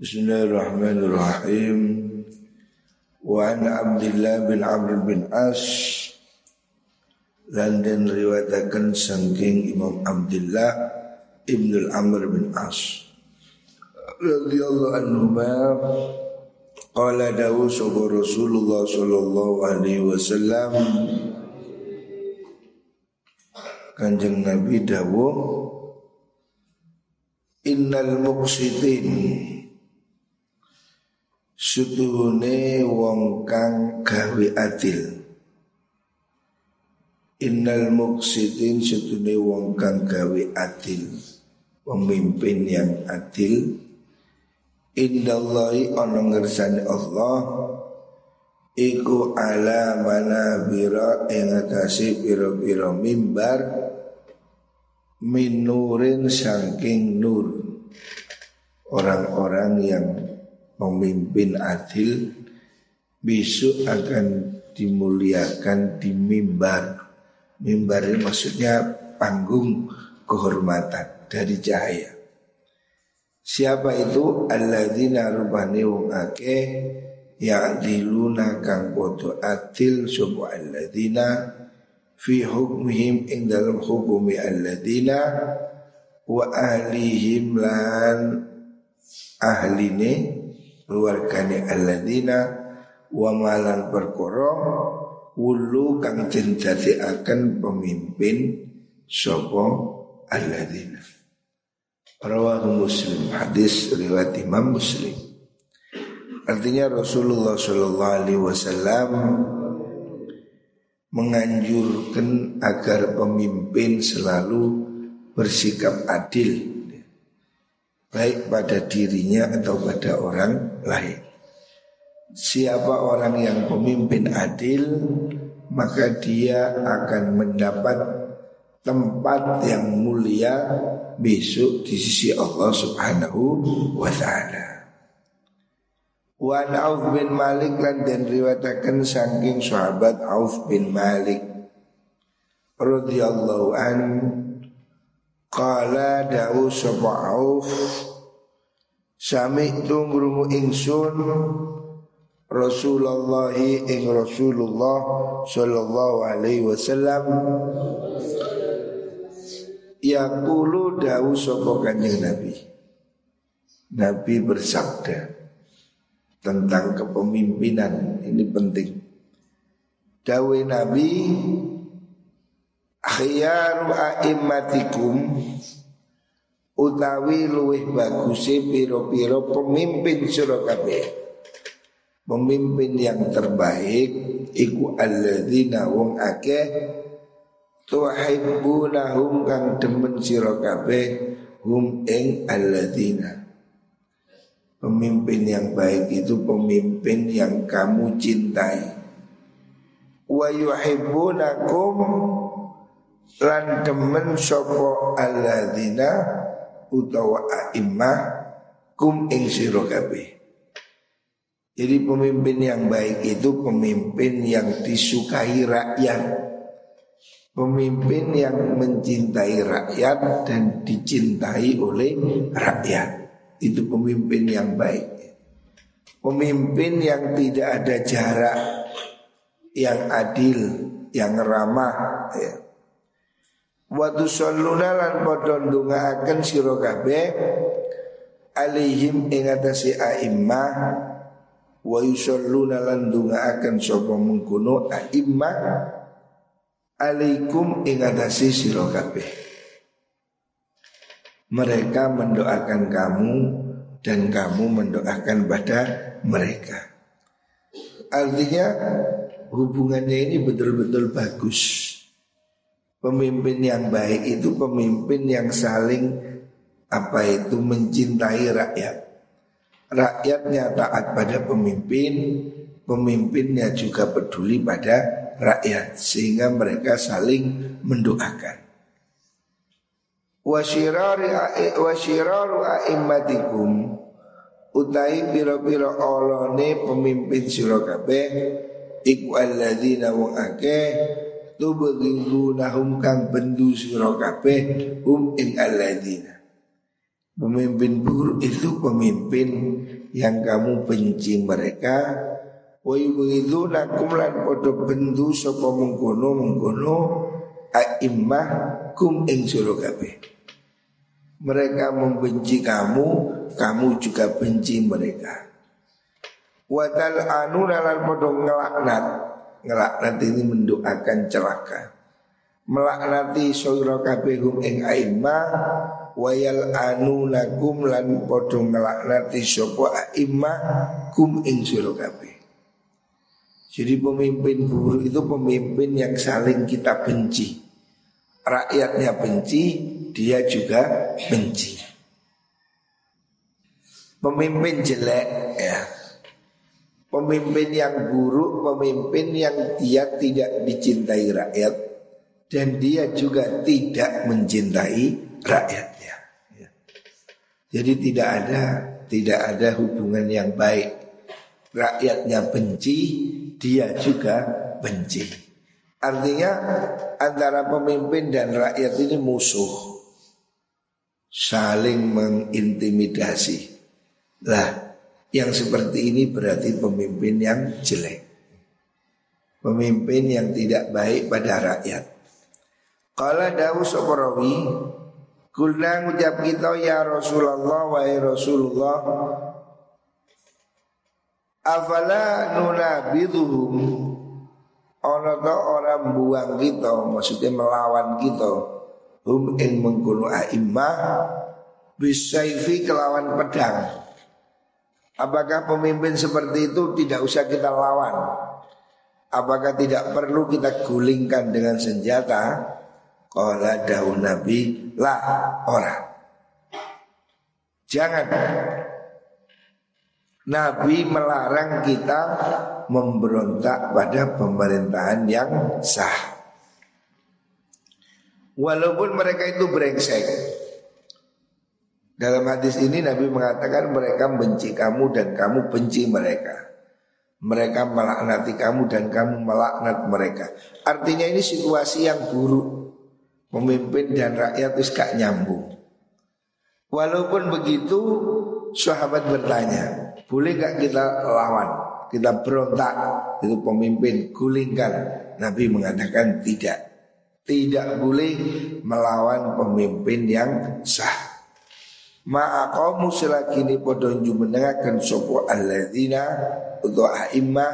Bismillahirrahmanirrahim. Wa an Abdullah bin Amr bin As dan dan riwayatakan saking Imam Abdullah Ibnu Amr bin As radhiyallahu anhu qala dawu sapa Rasulullah sallallahu alaihi wasallam Kanjeng Nabi dawu Innal muqsitin Sutuhune wong kang gawe adil. Innal muqsitin sutuhune wong kang gawe adil. Pemimpin yang adil. Indallahi ana ngersane Allah. Iku ala mana bira ing atase pira-pira mimbar. Minurin saking nur. Orang-orang yang pemimpin adil besok akan dimuliakan di mimbar. Mimbar ini maksudnya panggung kehormatan dari cahaya. Siapa itu alladzina rubani wong akeh ya'diluna kang podo adil sapa alladzina fi hukmihim ing dalam hukumi alladzina wa ahlihim lan ahline keluargane alladzina wa malan perkara wulu kang den akan pemimpin sapa alladzina. Rawahu muslim hadis riwayat imam muslim. Artinya Rasulullah sallallahu alaihi wasallam menganjurkan agar pemimpin selalu bersikap adil baik pada dirinya atau pada orang lain. Siapa orang yang pemimpin adil, maka dia akan mendapat tempat yang mulia besok di sisi Allah Subhanahu wa taala. Wa Auf bin Malik lan dan riwayataken saking sahabat Auf bin Malik radhiyallahu an Qala dawu sapa Auf Sami itu ngurungu ingsun Rasulullah ing Rasulullah sallallahu alaihi wasallam Yaqulu dawu sapa kanjeng Nabi Nabi bersabda tentang kepemimpinan ini penting. Dawe Nabi khiyaru a'immatikum utawi luwih baguse piro-piro pemimpin sira Pemimpin yang terbaik iku alladzina wong akeh tuhibbunahum kang demen sira kabeh hum ing alladzina. Pemimpin yang baik itu pemimpin yang kamu cintai. Wa yuhibbunakum lan demen sapa alladzina utawa a'immah kum ing sira Jadi pemimpin yang baik itu pemimpin yang disukai rakyat. Pemimpin yang mencintai rakyat dan dicintai oleh rakyat. Itu pemimpin yang baik. Pemimpin yang tidak ada jarak, yang adil, yang ramah. Ya Waktu tusalluna lan padha ndongaaken sira kabeh alaihim ing atase a'immah. Wa yusalluna lan ndongaaken sapa mengkono a'immah alaikum ing atase sira mereka mendoakan kamu dan kamu mendoakan pada mereka. Artinya hubungannya ini betul-betul bagus Pemimpin yang baik itu pemimpin yang saling apa itu mencintai rakyat. Rakyatnya taat pada pemimpin, pemimpinnya juga peduli pada rakyat sehingga mereka saling mendoakan. Wasyiraru a'immatikum utai pira-pira olone pemimpin sira kabeh iku alladzina wong akeh tubghidunahum kang bendu sira kabeh hum ing alladzina Pemimpin buruk itu pemimpin yang kamu benci mereka wa nakum lan padha bendu sapa mengkono mengkono aimmah kum ing Mereka membenci kamu, kamu juga benci mereka. Wadal anu nalan padha ngelaknat. Ngelaknat ini mendoakan celaka. Melaknati sira kabehum ing aimmah wayal anu nakum lan padha ngelaknati sapa aimmah kum ing sira kabeh. Jadi pemimpin buruk itu pemimpin yang saling kita benci. Rakyatnya benci, dia juga benci. Pemimpin jelek ya. Pemimpin yang buruk, pemimpin yang dia tidak dicintai rakyat dan dia juga tidak mencintai rakyatnya. Ya. Jadi tidak ada tidak ada hubungan yang baik. Rakyatnya benci, dia juga benci. Artinya antara pemimpin dan rakyat ini musuh. Saling mengintimidasi. Lah, yang seperti ini berarti pemimpin yang jelek. Pemimpin yang tidak baik pada rakyat. Kala Dawu Soporowi Kulna ngucap kita ya Rasulullah wa Rasulullah Afala nunabiduhum Ono to orang buang kita Maksudnya melawan kita Hum ing mengkuno a'immah Bisaifi kelawan pedang Apakah pemimpin seperti itu tidak usah kita lawan Apakah tidak perlu kita gulingkan dengan senjata Kala daun Nabi lah orang Jangan Nabi melarang kita memberontak pada pemerintahan yang sah. Walaupun mereka itu brengsek. Dalam hadis ini Nabi mengatakan mereka benci kamu dan kamu benci mereka. Mereka melaknati kamu dan kamu melaknat mereka. Artinya ini situasi yang buruk. Pemimpin dan rakyat itu gak nyambung. Walaupun begitu sahabat bertanya, boleh gak kita lawan? Kita berontak Itu pemimpin gulingkan Nabi mengatakan tidak Tidak boleh melawan pemimpin yang sah Ma'aqamu selakini podon mendengarkan sopo alladzina Untuk a'imah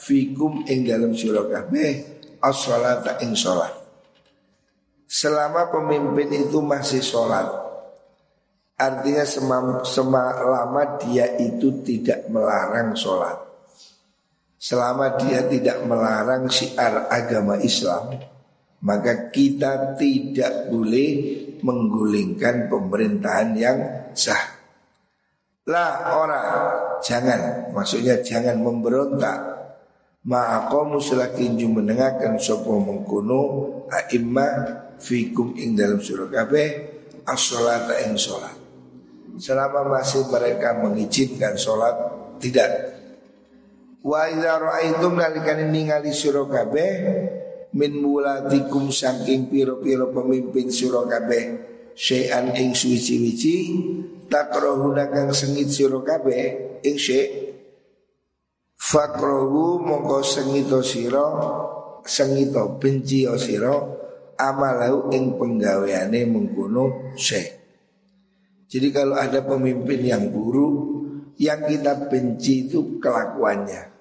Fikum ing dalam surah kabeh As-salata ing sholat Selama pemimpin itu masih sholat Artinya selama dia itu tidak melarang sholat Selama dia tidak melarang syiar agama Islam Maka kita tidak boleh menggulingkan pemerintahan yang sah. Lah orang Jangan. Maksudnya jangan memberontak. Ma'akomu selagi mendengarkan Sopo mengkuno A'imah Fikum ing dalam surah kabeh As-sholata ing sholat selama masih mereka mengizinkan sholat tidak. Wa idza ra'aitum nalikan ningali sira kabeh min mulatikum saking piro-piro pemimpin sira kabeh syai'an ing suci-wici takrohuna kang sengit sira kabeh ing syai' fakrohu mongko sengito sira sengito benci sira amalau ing penggaweane mengkono syai' Jadi kalau ada pemimpin yang buruk, yang kita benci itu kelakuannya.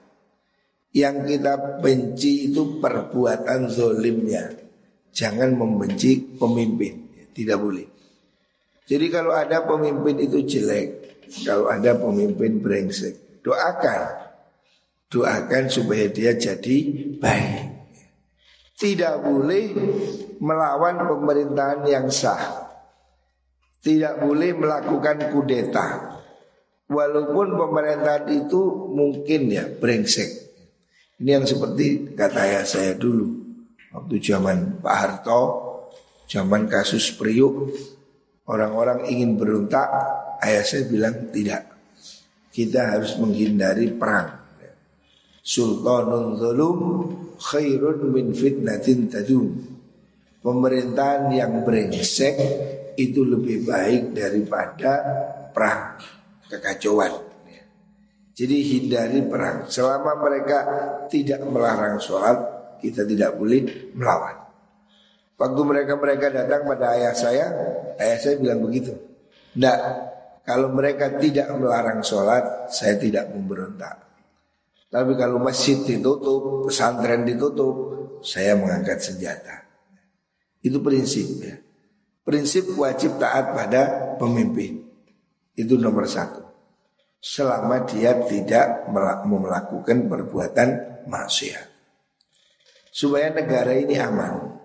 Yang kita benci itu perbuatan zolimnya. Jangan membenci pemimpin, tidak boleh. Jadi kalau ada pemimpin itu jelek, kalau ada pemimpin brengsek, doakan. Doakan supaya dia jadi baik. Tidak boleh melawan pemerintahan yang sah tidak boleh melakukan kudeta. Walaupun pemerintahan itu mungkin ya brengsek. Ini yang seperti kata ayah saya dulu. Waktu zaman Pak Harto, zaman kasus Priuk, orang-orang ingin berontak, ayah saya bilang tidak. Kita harus menghindari perang. Sultanun zulum khairun min fitnatin tadum. Pemerintahan yang brengsek itu lebih baik daripada perang kekacauan. Jadi hindari perang. Selama mereka tidak melarang sholat, kita tidak boleh melawan. Waktu mereka-mereka datang pada ayah saya, ayah saya bilang begitu. Tidak, kalau mereka tidak melarang sholat, saya tidak memberontak. Tapi kalau masjid ditutup, pesantren ditutup, saya mengangkat senjata. Itu prinsip ya. Prinsip wajib taat pada pemimpin. Itu nomor satu. Selama dia tidak melakukan perbuatan maksiat. Supaya negara ini aman.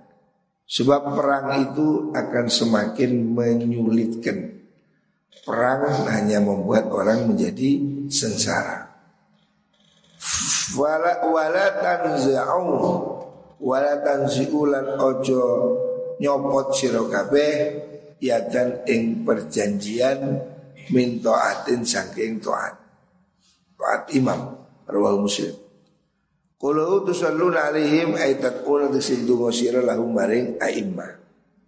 Sebab perang itu akan semakin menyulitkan. Perang hanya membuat orang menjadi sengsara. Wala wala tanza'u ojo nyopot ing perjanjian min taatin saking taat. Taat imam rawahu Muslim. Kulo tusalluna alaihim aitakuna disindungo sira lahum maring a'immah.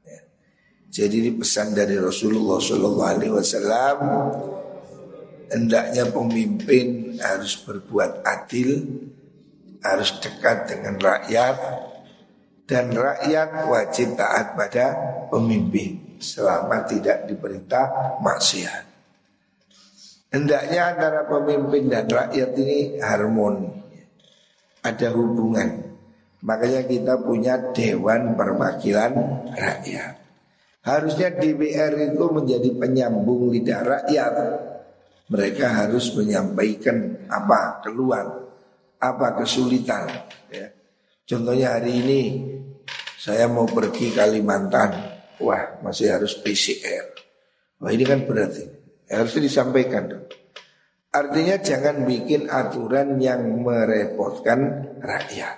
Ya. Jadi ini pesan dari Rasulullah Sallallahu Alaihi Wasallam hendaknya pemimpin harus berbuat adil, harus dekat dengan rakyat, dan rakyat wajib taat pada pemimpin selama tidak diperintah maksiat. Hendaknya antara pemimpin dan rakyat ini harmoni ada hubungan. Makanya kita punya Dewan Perwakilan Rakyat. Harusnya DPR itu menjadi penyambung lidah rakyat. Mereka harus menyampaikan apa keluhan, apa kesulitan. Ya. Contohnya hari ini saya mau pergi Kalimantan, wah masih harus PCR. Wah ini kan berarti harusnya disampaikan dong. Artinya jangan bikin aturan yang merepotkan rakyat.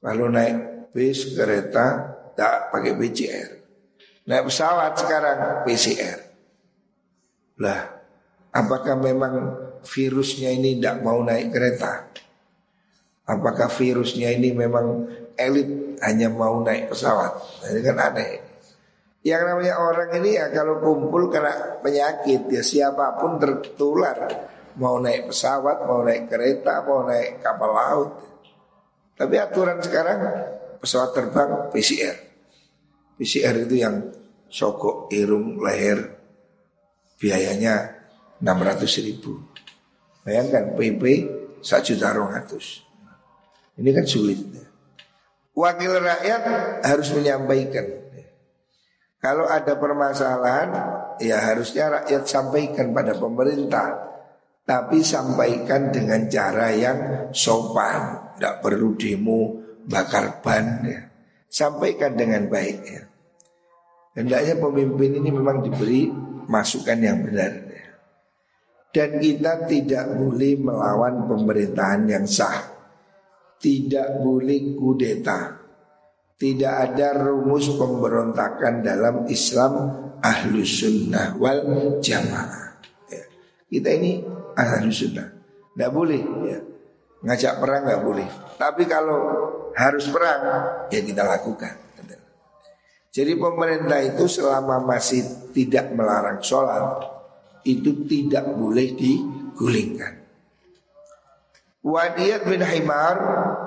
Kalau naik bis, kereta, tak pakai PCR. Naik pesawat sekarang PCR. Lah, apakah memang virusnya ini tidak mau naik kereta? Apakah virusnya ini memang elit hanya mau naik pesawat? Nah, ini kan aneh. Yang namanya orang ini ya kalau kumpul kena penyakit ya siapa pun tertular. Mau naik pesawat, mau naik kereta, mau naik kapal laut. Tapi aturan sekarang pesawat terbang PCR. PCR itu yang sokok, irung, leher biayanya 600 ribu. Bayangkan PP 1 juta ratus. Ini kan sulit. Wakil rakyat harus menyampaikan kalau ada permasalahan ya harusnya rakyat sampaikan pada pemerintah Tapi sampaikan dengan cara yang sopan Tidak perlu demo bakar ban ya. Sampaikan dengan baik ya. Hendaknya pemimpin ini memang diberi masukan yang benar ya. Dan kita tidak boleh melawan pemerintahan yang sah Tidak boleh kudeta tidak ada rumus pemberontakan dalam Islam ahlu sunnah wal jamaah. Ya. Kita ini ahlu sunnah. Tidak boleh ya. Ngajak perang nggak boleh. Tapi kalau harus perang ya kita lakukan. Jadi pemerintah itu selama masih tidak melarang sholat itu tidak boleh digulingkan. Wadiyat bin Himar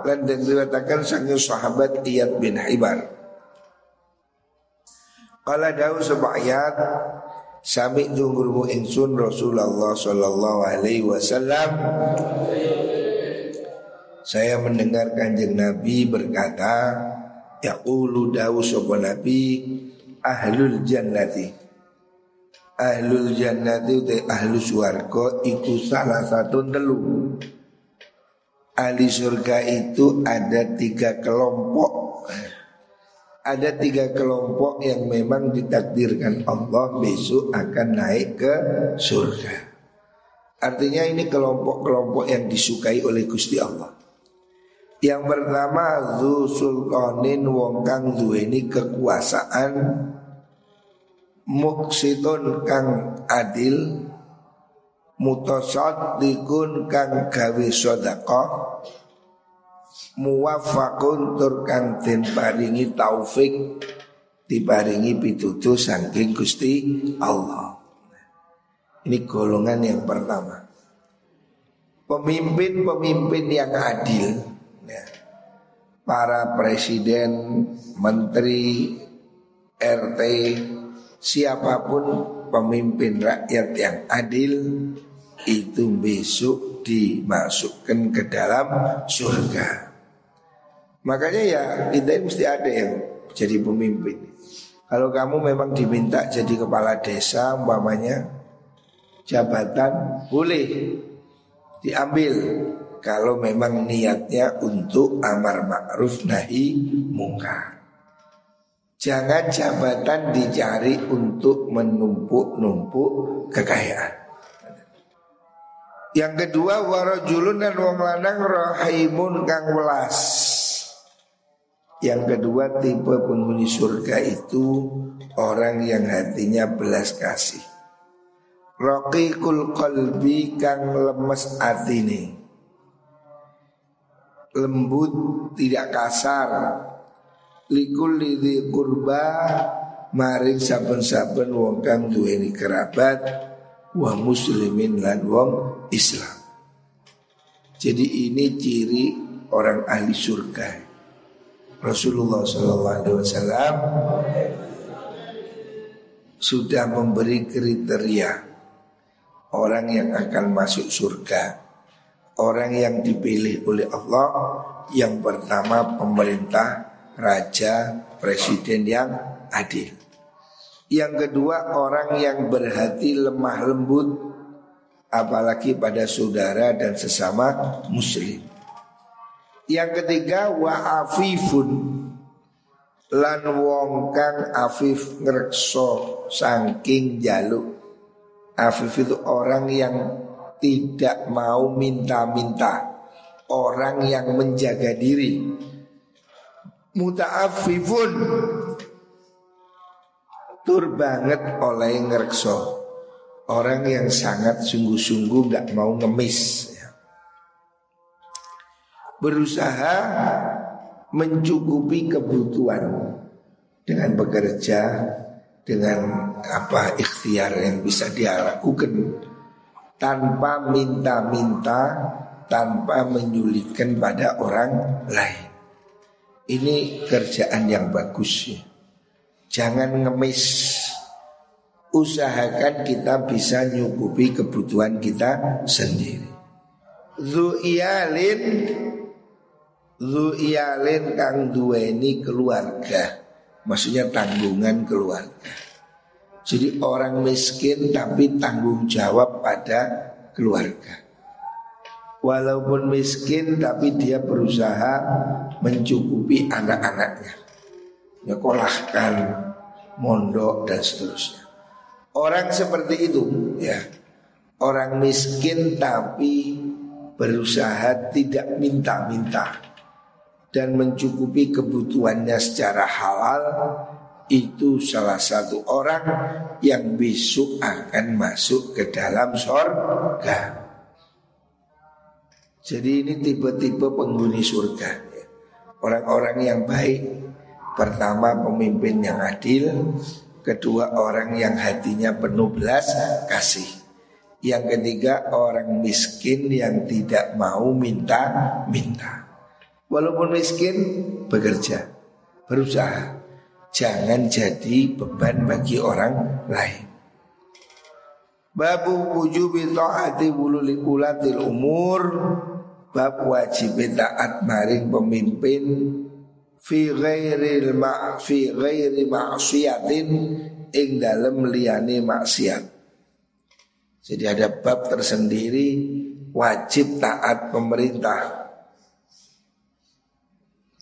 dan diriwayatkan sang sahabat Iyad bin Himar. Kala dawu sebayat Sami tunggurumu insun Rasulullah Sallallahu Alaihi Wasallam. Saya mendengar kanjeng Nabi berkata Yaqulu dawu sopa Nabi Ahlul jannati. Ahlul jannati utai ahlu suarga Iku salah satu telu ahli surga itu ada tiga kelompok ada tiga kelompok yang memang ditakdirkan Allah besok akan naik ke surga. Artinya ini kelompok-kelompok yang disukai oleh Gusti Allah. Yang pertama Zu Sultanin wong kang duweni kekuasaan Muksitun kang adil mutasaddiqun kang gawe sedekah muwaffaqun tur kang den paringi taufik diparingi pitutuh saking Gusti Allah. Ini golongan yang pertama. Pemimpin-pemimpin yang adil ya. Para presiden, menteri, RT, siapa pun pemimpin rakyat yang adil itu besok dimasukkan ke dalam surga. Makanya ya kita mesti ada yang jadi pemimpin. Kalau kamu memang diminta jadi kepala desa umpamanya jabatan boleh diambil kalau memang niatnya untuk amar ma'ruf nahi mungkar. Jangan jabatan dicari untuk menumpuk-numpuk kekayaan. Yang kedua warajulun dan wong lanang rahimun kang welas. Yang kedua tipe penghuni surga itu orang yang hatinya belas kasih. Raqiqul qalbi kang lemes atine. Lembut tidak kasar likul lidhi kurba maring saben-saben wong kang duweni kerabat wa muslimin lan wong Islam. Jadi ini ciri orang ahli surga. Rasulullah Shallallahu sudah memberi kriteria orang yang akan masuk surga. Orang yang dipilih oleh Allah yang pertama pemerintah raja, presiden yang adil. Yang kedua orang yang berhati lemah lembut apalagi pada saudara dan sesama muslim. Yang ketiga wa afifun lan wong kang afif ngrekso saking jaluk. Afif itu orang yang tidak mau minta-minta, orang yang menjaga diri muta'affifun tur banget oleh ngerekso orang yang sangat sungguh-sungguh nggak mau ngemis ya. berusaha mencukupi kebutuhan dengan bekerja dengan apa ikhtiar yang bisa dia lakukan tanpa minta-minta tanpa menyulitkan pada orang lain ini kerjaan yang bagus ya. Jangan ngemis. Usahakan kita bisa nyukupi kebutuhan kita sendiri. Zu'iyalin Zu'iyalin kang duweni keluarga. Maksudnya tanggungan keluarga. Jadi orang miskin tapi tanggung jawab pada keluarga. Walaupun miskin tapi dia berusaha mencukupi anak-anaknya. Nyekolahkan, mondok dan seterusnya. Orang seperti itu ya. Orang miskin tapi berusaha tidak minta-minta dan mencukupi kebutuhannya secara halal itu salah satu orang yang besok akan masuk ke dalam surga. Jadi ini tipe-tipe penghuni surga Orang-orang yang baik Pertama pemimpin yang adil. Kedua orang yang hatinya penuh belas kasih. Yang ketiga orang miskin yang tidak mau minta-minta Walaupun miskin bekerja Berusaha. Jangan jadi beban bagi orang lain. Babu wujubi ta'ati wululi ulatil umur. Bab wajib taat maring pemimpin fi ghairil ma fi ghairi ma'siyatin ing dalem liyane maksiat. Jadi ada bab tersendiri wajib taat pemerintah.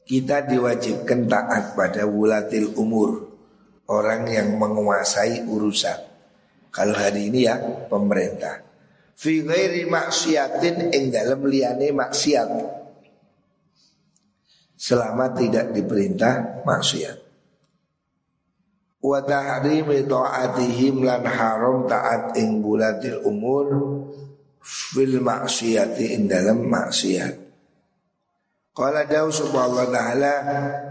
Kita diwajibkan taat pada wulatil umur Orang yang menguasai urusan Kalau hari ini ya pemerintah fi ghairi maksiatin ing dalam liyane maksiat selama tidak diperintah maksiat. Wa tahrimi ta'atihim lan haram taat ing bulatil umur fil maksiati ing dalam maksiat. Qala dawu subhanahu ta'ala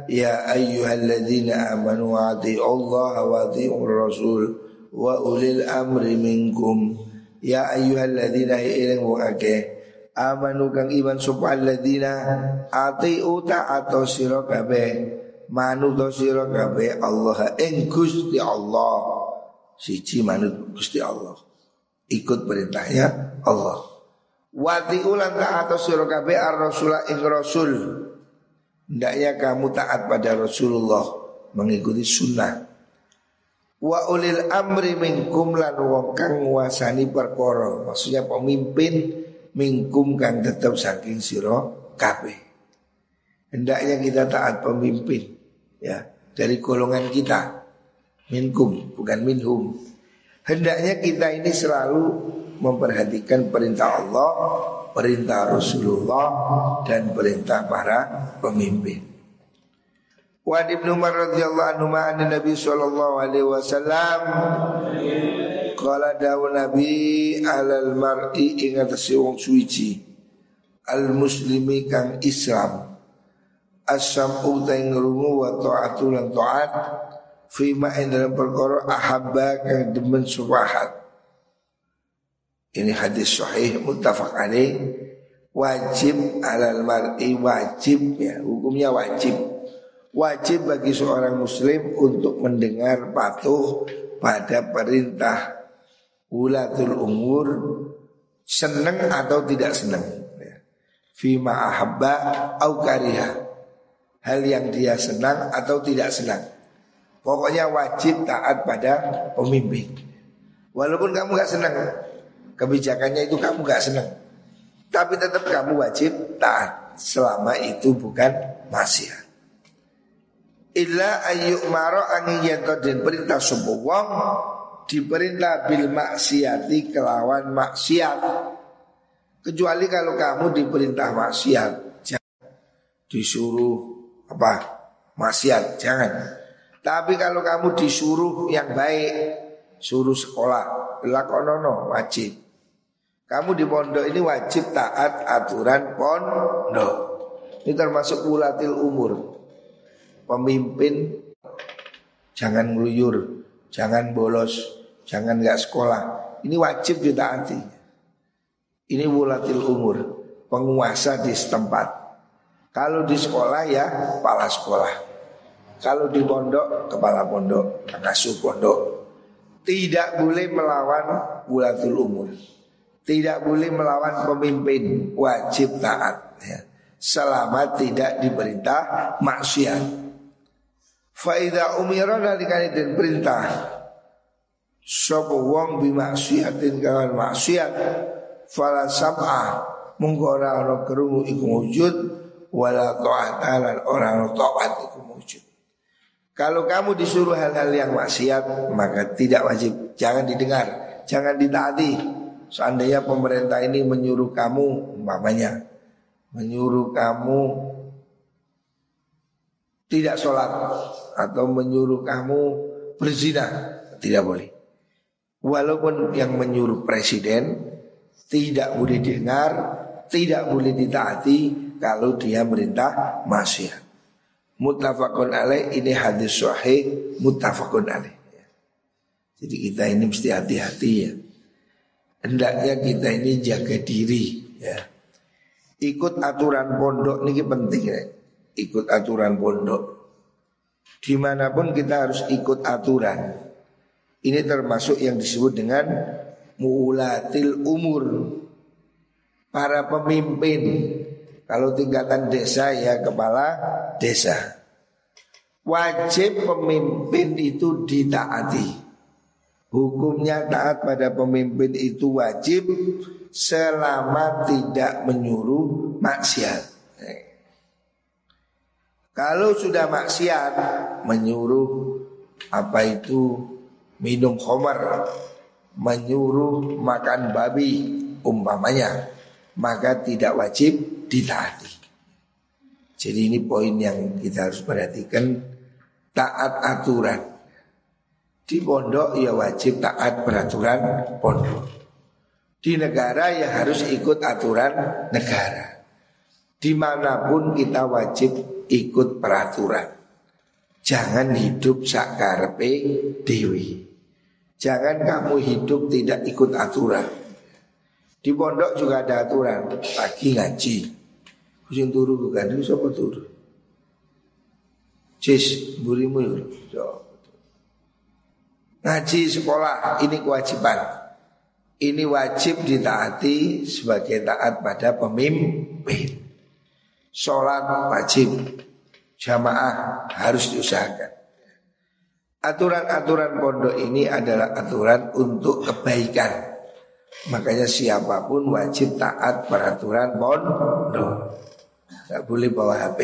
Ya ayyuhalladzina amanu wa Allah wa ati'ur rasul wa ulil amri minkum. Ya ayyuhalladzina ilang amanu kang iman sapa alladzina ati'u ta'atu sira kabeh manut sira kabeh Allah ing Gusti Allah siji manut Gusti Allah ikut perintahnya Allah Wati ulan taat sira kabeh ar-rasula ing rasul. Hendaknya kamu taat pada Rasulullah mengikuti sunnah. Wa ulil amri minkum lan wong kang nguasani perkara, maksudnya pemimpin minkum kang tetap saking sira kabeh. Hendaknya kita taat pemimpin ya dari golongan kita. Minkum bukan minhum. Hendaknya kita ini selalu memperhatikan perintah Allah, perintah Rasulullah dan perintah para pemimpin. Wa Ibnu Umar radhiyallahu anhu ma'an Nabi sallallahu alaihi wasallam qala dawu Nabi alal mar'i ing atase wong suci. Al muslimi kang Islam. Asam ta ing wa ta'atu lan ta'at. Fi ma dalam perkara ahabba kang demen subahat ini hadis sahih muttafaq alaih. Wajib alal mar'i wajib ya hukumnya wajib. Wajib bagi seorang muslim untuk mendengar patuh pada perintah ulatul umur senang atau tidak senang ya. fima ahabba au kariha hal yang dia senang atau tidak senang pokoknya wajib taat pada pemimpin walaupun kamu gak senang kebijakannya itu kamu gak senang. Tapi tetap kamu wajib taat selama itu bukan maksiat. Illa ayyuk maro angin dan perintah sebuah wong diperintah bil maksiati kelawan maksiat. Kecuali kalau kamu diperintah maksiat, jangan disuruh apa maksiat, jangan. Tapi kalau kamu disuruh yang baik, suruh sekolah, lakonono wajib. Kamu di pondok ini wajib taat aturan pondok. Ini termasuk ulatil umur. Pemimpin jangan ngeluyur, jangan bolos, jangan nggak sekolah. Ini wajib ditaati. Ini wulatil umur, penguasa di setempat. Kalau di sekolah ya kepala sekolah. Kalau di pondok kepala pondok, pengasuh pondok. Tidak boleh melawan wulatul umur. Tidak boleh melawan pemimpin Wajib taat ya. Selama tidak diperintah maksiat Faidah umira nalikani dan perintah Sopo wong bimaksiatin kawan maksiat Fala sam'a Munggora orang kerungu iku wujud Wala ta'atalan orang ta'at iku wujud. Kalau kamu disuruh hal-hal yang maksiat Maka tidak wajib. Jangan didengar Jangan ditaati. Seandainya pemerintah ini menyuruh kamu umpamanya menyuruh kamu tidak sholat atau menyuruh kamu berzina tidak boleh. Walaupun yang menyuruh presiden tidak boleh dengar, tidak boleh ditaati kalau dia merintah maksiat. Muttafaqun alaih ini hadis sahih muttafaqun alaih. Jadi kita ini mesti hati-hati ya hendaknya kita ini jaga diri ya. Ikut aturan pondok ini penting ya. Ikut aturan pondok. Di mana pun kita harus ikut aturan. Ini termasuk yang disebut dengan mulatil umur. Para pemimpin. Kalau tingkatan desa ya kepala desa. Wajib pemimpin itu ditaati. Hukumnya taat pada pemimpin itu wajib selama tidak menyuruh maksiat. Kalau sudah maksiat menyuruh apa itu minum khamar, menyuruh makan babi umpamanya, maka tidak wajib ditaati. Jadi ini poin yang kita harus perhatikan taat aturan. Di pondok ya wajib taat peraturan pondok. Di negara ya harus ikut aturan negara. Di mana pun kita wajib ikut peraturan Jangan hidup sakarpe dewi Jangan kamu hidup tidak ikut aturan. Di pondok juga ada aturan Pagi ngaji. Kusin turu bukan itu siapa turu? Cis burimu ya. Ngaji sekolah ini kewajiban. Ini wajib ditaati sebagai taat pada pemimpin. Sholat wajib Jamaah harus diusahakan Aturan-aturan pondok ini adalah aturan untuk kebaikan Makanya siapa pun wajib taat peraturan pondok Tidak boleh bawa HP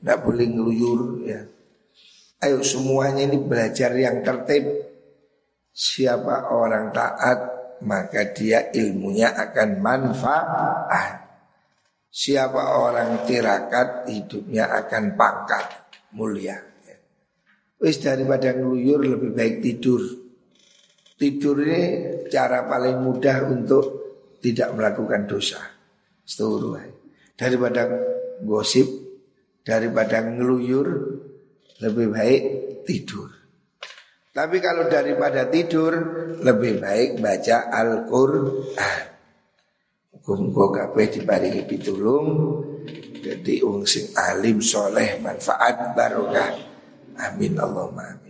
Tidak boleh ngeluyur ya Ayo semuanya ini belajar yang tertib Siapa orang taat maka dia ilmunya akan manfaat. Siapa orang tirakat hidupnya akan pangkat mulia. Wis daripada ngeluyur lebih baik tidur. Tidur ini cara paling mudah untuk tidak melakukan dosa. Setuju. Daripada gosip, daripada ngeluyur lebih baik tidur. Tapi kalau daripada tidur lebih baik baca Al-Qur'an. Muga-muga kabeh diparingi pitulung jadi wong sing alim soleh manfaat barokah. Amin Allahumma amin.